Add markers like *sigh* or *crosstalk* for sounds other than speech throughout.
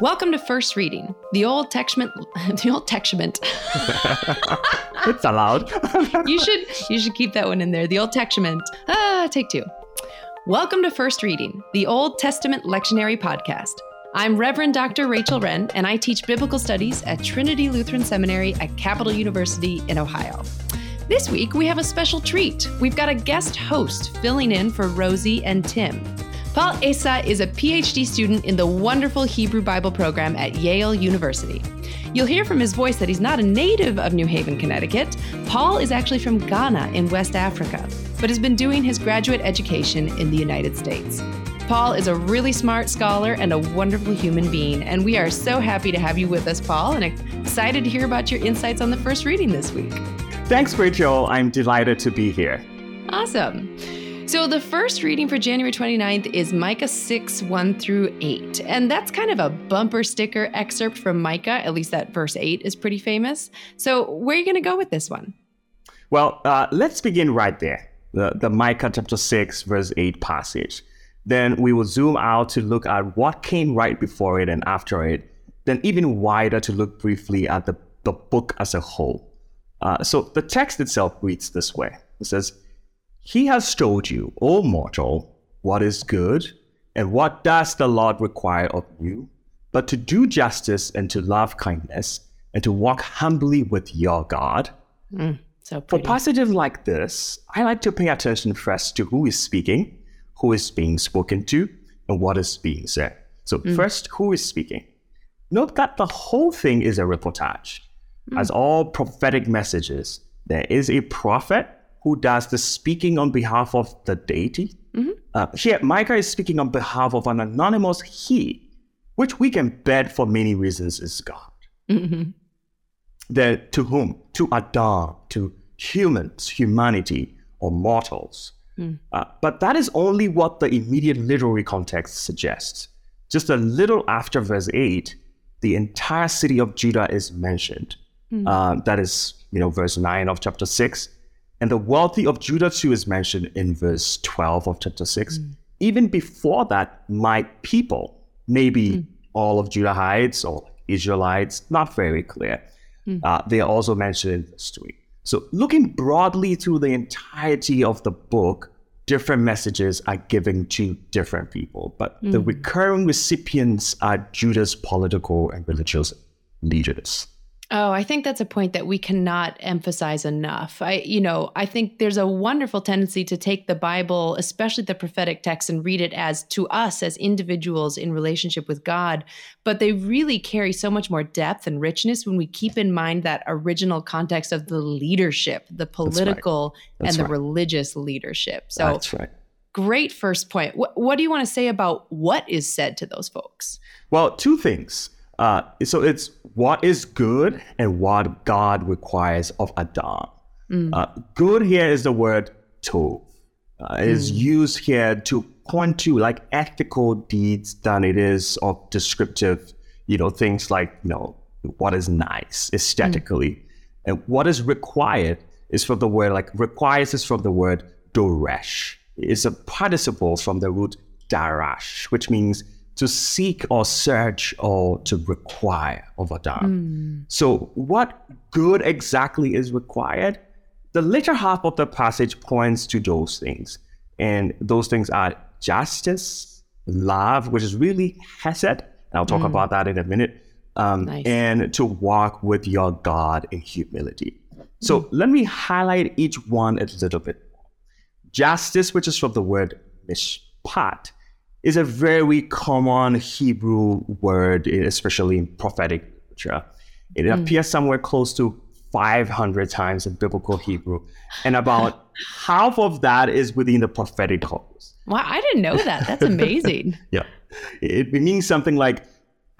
Welcome to First Reading, the Old Testament. *laughs* The Old Testament. *laughs* it's allowed. you should you should keep that one in there. The Old Testament. Ah, take two. Welcome to First Reading, the Old Testament lectionary podcast. I'm Reverend Dr. Rachel Wren, and I teach biblical studies at Trinity Lutheran Seminary at Capital University in Ohio. This week, we have a special treat. We've got a guest host filling in for Rosie and Tim. Paul Essah is a PhD student in the wonderful Hebrew Bible program at Yale University. You'll hear from his voice that he's not a native of New Haven, Connecticut. Paul is actually from Ghana in West Africa, but has been doing his graduate education in the United States. Paul is a really smart scholar and a wonderful human being, and we are so happy to have you with us, Paul, and excited to hear about your insights on the first reading this week. Thanks, Rachel. I'm delighted to be here. Awesome. So, the first reading for January 29th is Micah 6, 1 through 8. And that's kind of a bumper sticker excerpt from Micah, at least that verse 8 is pretty famous. So, where are you going to go with this one? Well, uh, let's begin right there the, the Micah chapter 6, verse 8 passage. Then we will zoom out to look at what came right before it and after it. Then, even wider, to look briefly at the, the book as a whole. Uh, so, the text itself reads this way it says, he has told you, O mortal, what is good, and what does the Lord require of you, but to do justice and to love kindness, and to walk humbly with your God. Mm, so For passages like this, I like to pay attention first to who is speaking, who is being spoken to, and what is being said. So, mm. first, who is speaking? Note that the whole thing is a reportage. Mm. As all prophetic messages, there is a prophet who does the speaking on behalf of the deity. Mm-hmm. Uh, here, Micah is speaking on behalf of an anonymous he, which we can bet for many reasons is God. Mm-hmm. The, to whom? To Adam, to humans, humanity, or mortals. Mm. Uh, but that is only what the immediate literary context suggests. Just a little after verse 8, the entire city of Judah is mentioned. Mm. Uh, that is, you know, verse 9 of chapter 6 and the wealthy of Judah too is mentioned in verse 12 of chapter 6. Mm. Even before that, my people, maybe mm. all of Judahites or Israelites, not very clear. Mm. Uh, they are also mentioned in verse 3. So, looking broadly through the entirety of the book, different messages are given to different people, but the hmm. recurring recipients are Judah's political and religious leaders. Oh, I think that's a point that we cannot emphasize enough. I, you know, I think there's a wonderful tendency to take the Bible, especially the prophetic text, and read it as to us as individuals in relationship with God. But they really carry so much more depth and richness when we keep in mind that original context of the leadership, the political right. and the right. religious leadership. So that's right. Great first point. What, what do you want to say about what is said to those folks? Well, two things. Uh, so it's what is good and what God requires of Adam. Mm. Uh, good here is the word tov. Uh, mm. is used here to point to like ethical deeds than it is of descriptive, you know, things like, you know, what is nice aesthetically. Mm. And what is required is from the word, like requires is from the word doresh. It's a participle from the root darash, which means to seek or search or to require of Adam. Mm. So, what good exactly is required? The later half of the passage points to those things. And those things are justice, love, which is really hesed. And I'll talk mm. about that in a minute. Um, nice. And to walk with your God in humility. So, mm. let me highlight each one a little bit. Justice, which is from the word mishpat is a very common Hebrew word, especially in prophetic literature. It mm. appears somewhere close to 500 times in biblical Hebrew, and about *laughs* half of that is within the prophetic corpus. Wow, I didn't know that. That's amazing. *laughs* yeah. It, it means something like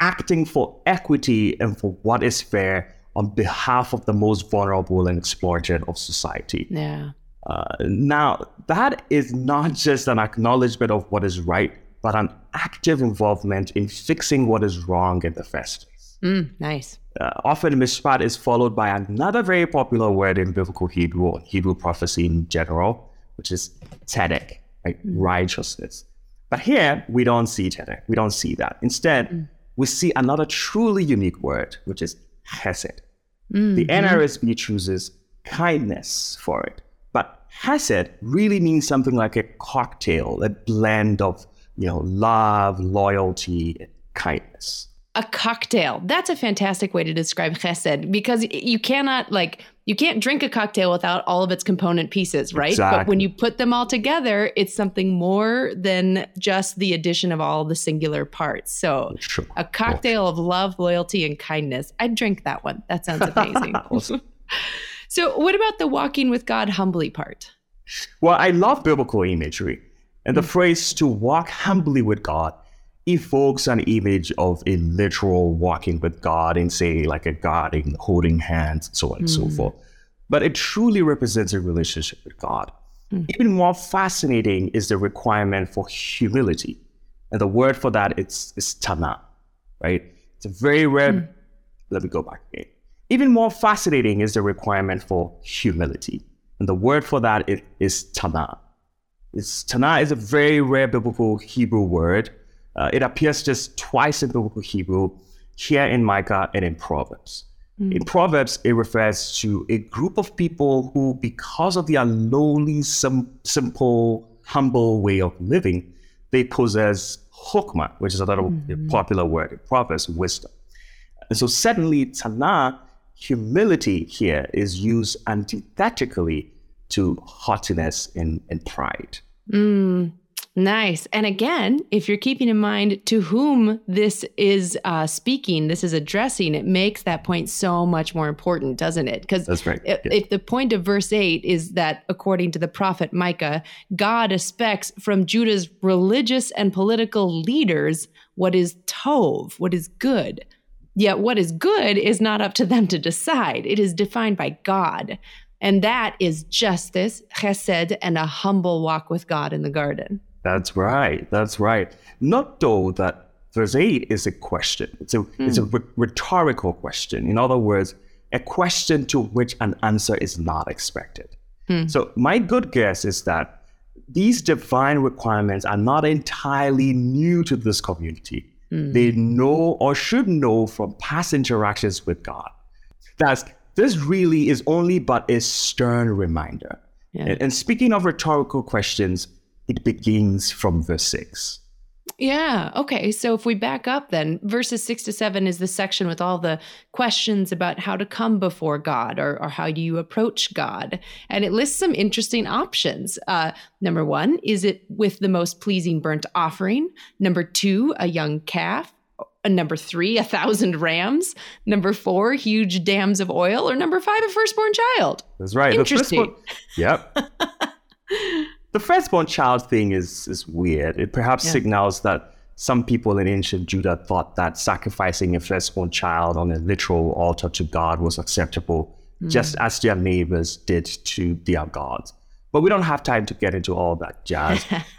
acting for equity and for what is fair on behalf of the most vulnerable and exploited of society. Yeah. Uh, now, that is not just an acknowledgement of what is right, but an active involvement in fixing what is wrong in the first place. Mm, nice. Uh, often mishpat is followed by another very popular word in biblical Hebrew or Hebrew prophecy in general, which is tzedek, right? Mm. righteousness. But here we don't see tzedek. We don't see that. Instead, mm. we see another truly unique word, which is chesed. Mm-hmm. The NRSV chooses kindness for it. But chesed really means something like a cocktail, a blend of, you know, love, loyalty, kindness a cocktail. That's a fantastic way to describe chesed because you cannot like you can't drink a cocktail without all of its component pieces, right? Exactly. But when you put them all together, it's something more than just the addition of all the singular parts. So sure. a cocktail of love, loyalty, and kindness. I'd drink that one. That sounds *laughs* amazing. *laughs* so what about the walking with God humbly part? Well, I love biblical imagery. And the mm-hmm. phrase to walk humbly with God evokes an image of a literal walking with God in, say, like a garden, holding hands, so on mm. and so hmm. forth. But it truly represents a relationship with God. Mm. Even more fascinating is the requirement for humility. And the word for that is, is tana, right? It's a very rare. Mm. Let me go back again. Even more fascinating is the requirement for humility. And the word for that is, is tana. It's, tana is a very rare biblical Hebrew word uh, it appears just twice in biblical Hebrew, here in Micah and in Proverbs. Mm. In Proverbs, it refers to a group of people who, because of their lowly, sim- simple, humble way of living, they possess chokmah, which is another mm. popular word in Proverbs, wisdom. And so, suddenly, Tana, humility here is used antithetically to haughtiness and, and pride. Mm. Nice. And again, if you're keeping in mind to whom this is uh, speaking, this is addressing, it makes that point so much more important, doesn't it? Because That's right. if, yeah. if the point of verse 8 is that, according to the prophet Micah, God expects from Judah's religious and political leaders what is tov, what is good. Yet what is good is not up to them to decide. It is defined by God. And that is justice, chesed, and a humble walk with God in the garden. That's right. That's right. Not though that verse 8 is a question. It's a, mm. it's a r- rhetorical question. In other words, a question to which an answer is not expected. Mm. So, my good guess is that these divine requirements are not entirely new to this community. Mm. They know or should know from past interactions with God. That's this really is only but a stern reminder. Yeah. And, and speaking of rhetorical questions, it begins from verse 6. Yeah. Okay. So if we back up, then verses six to seven is the section with all the questions about how to come before God or, or how do you approach God. And it lists some interesting options. Uh, number one, is it with the most pleasing burnt offering? Number two, a young calf. Number three, a thousand rams. Number four, huge dams of oil. Or number five, a firstborn child. That's right. Interesting. Yep. *laughs* the firstborn child thing is is weird. It perhaps yeah. signals that some people in ancient Judah thought that sacrificing a firstborn child on a literal altar to God was acceptable, mm. just as their neighbors did to their gods. But we don't have time to get into all that jazz. *laughs*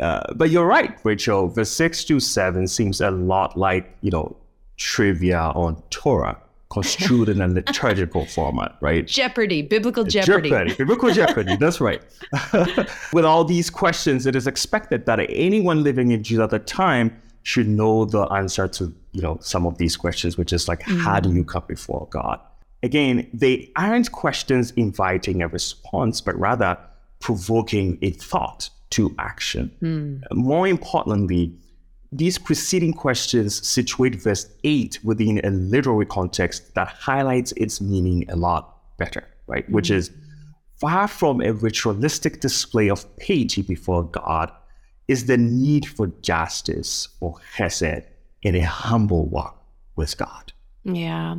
uh, but you're right, Rachel. Verse six to seven seems a lot like you know trivia on Torah construed in a liturgical *laughs* format, right? Jeopardy, biblical jeopardy. Jeopardy, biblical jeopardy, *laughs* that's right. With all these questions, it is expected that anyone living in Judah at the time should know the answer to, you know, some of these questions, which is like, mm. how do you come before God? Again, they aren't questions inviting a response, but rather provoking a thought to action. Mm. More importantly, these preceding questions situate verse 8 within a literary context that highlights its meaning a lot better, right? Which is far from a ritualistic display of piety before God, is the need for justice or chesed in a humble walk with God. Yeah.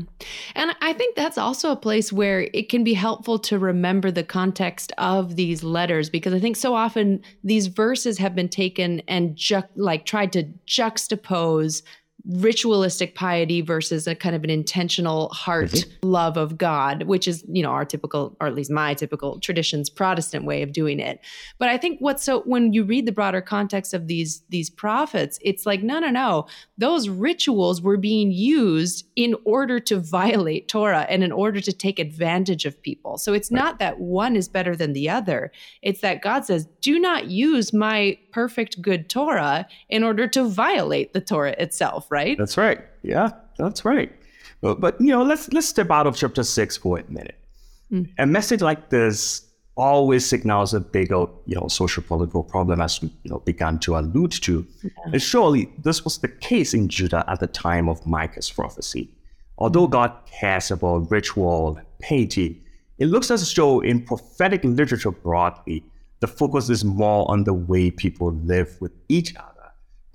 And I think that's also a place where it can be helpful to remember the context of these letters because I think so often these verses have been taken and ju- like tried to juxtapose ritualistic piety versus a kind of an intentional heart mm-hmm. love of God, which is, you know, our typical, or at least my typical tradition's Protestant way of doing it. But I think what's so when you read the broader context of these these prophets, it's like, no, no, no. Those rituals were being used in order to violate Torah and in order to take advantage of people. So it's right. not that one is better than the other. It's that God says, do not use my perfect good Torah in order to violate the Torah itself, right? That's right. Yeah, that's right. But, but you know, let's let's step out of chapter six for a minute. Mm. A message like this always signals a bigger, you know, social political problem as we, you know, began to allude to. Yeah. And surely this was the case in Judah at the time of Micah's prophecy. Although God cares about ritual and piety, it looks as though in prophetic literature broadly, the focus is more on the way people live with each other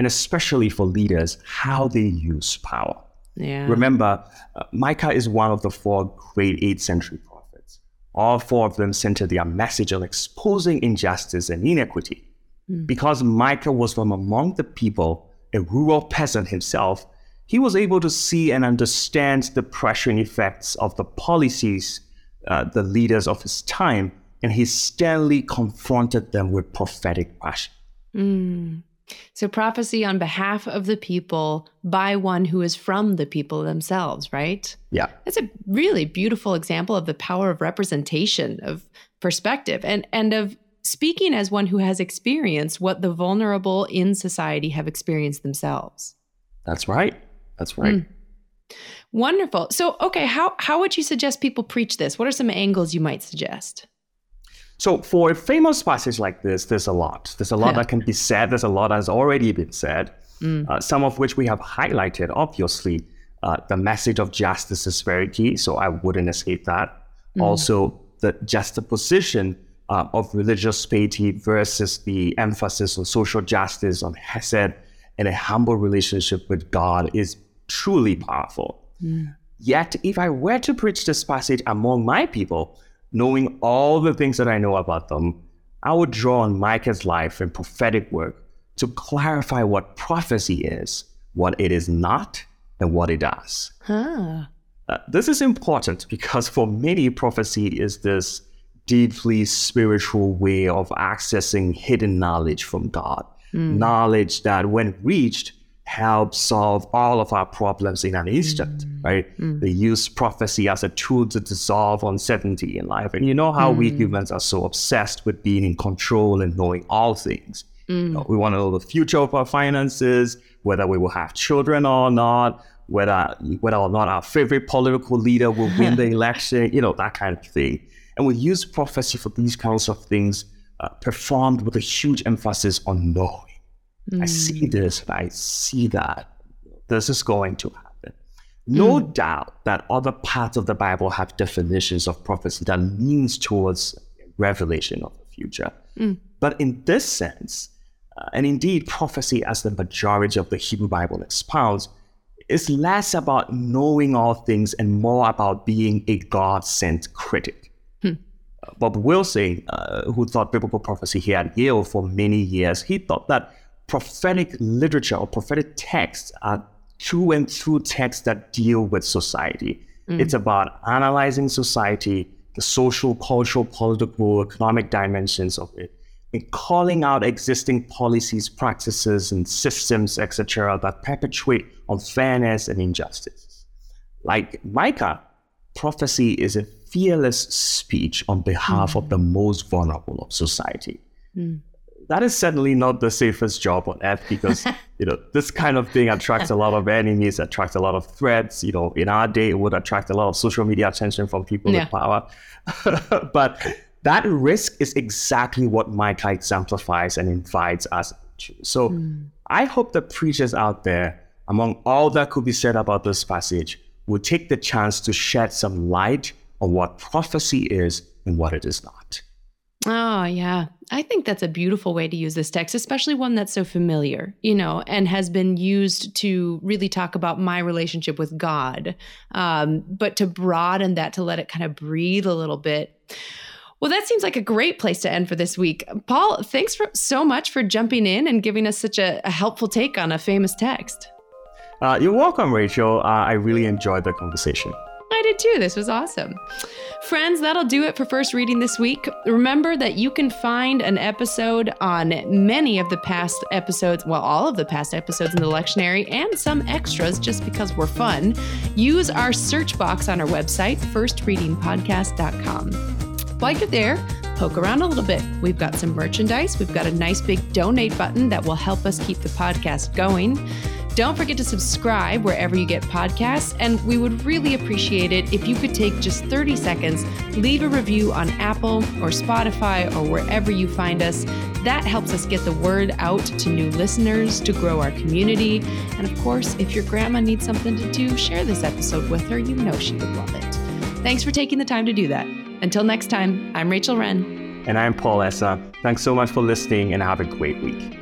and especially for leaders, how they use power. Yeah. Remember, uh, Micah is one of the four great 8th century prophets. All four of them center their message on exposing injustice and inequity. Mm. Because Micah was from among the people, a rural peasant himself, he was able to see and understand the pressuring effects of the policies, uh, the leaders of his time, and he sternly confronted them with prophetic passion. Mm. So, prophecy on behalf of the people by one who is from the people themselves, right? Yeah. That's a really beautiful example of the power of representation, of perspective, and, and of speaking as one who has experienced what the vulnerable in society have experienced themselves. That's right. That's right. Mm. Wonderful. So, okay, how, how would you suggest people preach this? What are some angles you might suggest? So for a famous passage like this, there's a lot. There's a lot that can be said. There's a lot that has already been said. Mm. Uh, some of which we have highlighted. Obviously, uh, the message of justice is very key, so I wouldn't escape that. Mm. Also, the juxtaposition uh, of religious piety versus the emphasis on social justice, on hesed, and a humble relationship with God is truly powerful. Mm. Yet, if I were to preach this passage among my people, knowing all the things that I know about them, I would draw on Micah's life and prophetic work to clarify what prophecy is, what it is not, and what it does. Huh. Uh, this is important because for many, prophecy is this deeply spiritual way of accessing hidden knowledge from God. Mm. Knowledge that, when reached, help solve all of our problems in an instant, mm. right? Mm. They use prophecy as a tool to dissolve uncertainty in life. And you know how mm. we humans are so obsessed with being in control and knowing all things. You mm. know, we want to know the future of our finances, whether we will have children or not, whether whether or not our favorite political leader will win the *laughs* election, you know, that kind of thing. And we use prophecy for these kinds of things, uh, performed with a huge emphasis on knowing. Mm. I see mm. this and I see that. This is going to happen. No mm. doubt that other parts of the Bible have definitions of prophecy that leans towards revelation of the future. Mm. But in this sense, uh, and indeed prophecy as the majority of the Hebrew Bible expounds, is less about knowing all things and more about being a God sent critic. Hmm. Uh, Bob Wilson, uh, who taught biblical prophecy here at Yale for many years, he thought that prophetic literature or prophetic texts are true and true texts that deal with society. Mm. It's about analyzing society, the social, cultural, political, economic dimensions of it, and calling out existing policies, practices, and systems, etc., that perpetuate unfairness and injustice. Like Micah, prophecy is a fearless speech on behalf mm. of the most vulnerable of society. Mm that is certainly not the safest job on earth because *laughs* you know this kind of thing attracts a lot of enemies, attracts a lot of threats. You know, in our day, it would attract a lot of social media attention from people yeah. with power. *laughs* but that risk is exactly what Micah exemplifies and invites us to. So mm. I hope the preachers out there, among all that could be said about this passage, will take the chance to shed some light on what prophecy is and what it is not. Oh, yeah. I think that's a beautiful way to use this text, especially one that's so familiar, you know, and has been used to really talk about my relationship with God. Um, but to broaden that, to let it kind of breathe a little bit. Well, that seems like a great place to end for this week. Paul, thanks for, so much for jumping in and giving us such a, a helpful take on a famous text. Uh, you're welcome, Rachel. Uh, I really enjoyed the conversation. I did too. This was awesome. Friends, that'll do it for first reading this week. Remember that you can find an episode on many of the past episodes, well, all of the past episodes in the lectionary, and some extras just because we're fun. Use our search box on our website, firstreadingpodcast.com. While you're there, poke around a little bit. We've got some merchandise. We've got a nice big donate button that will help us keep the podcast going. Don't forget to subscribe wherever you get podcasts, and we would really appreciate it if you could take just 30 seconds, leave a review on Apple or Spotify or wherever you find us. That helps us get the word out to new listeners to grow our community. And of course, if your grandma needs something to do, share this episode with her. You know she would love it. Thanks for taking the time to do that. Until next time, I'm Rachel Wren. And I'm Paul Essah. Thanks so much for listening and have a great week.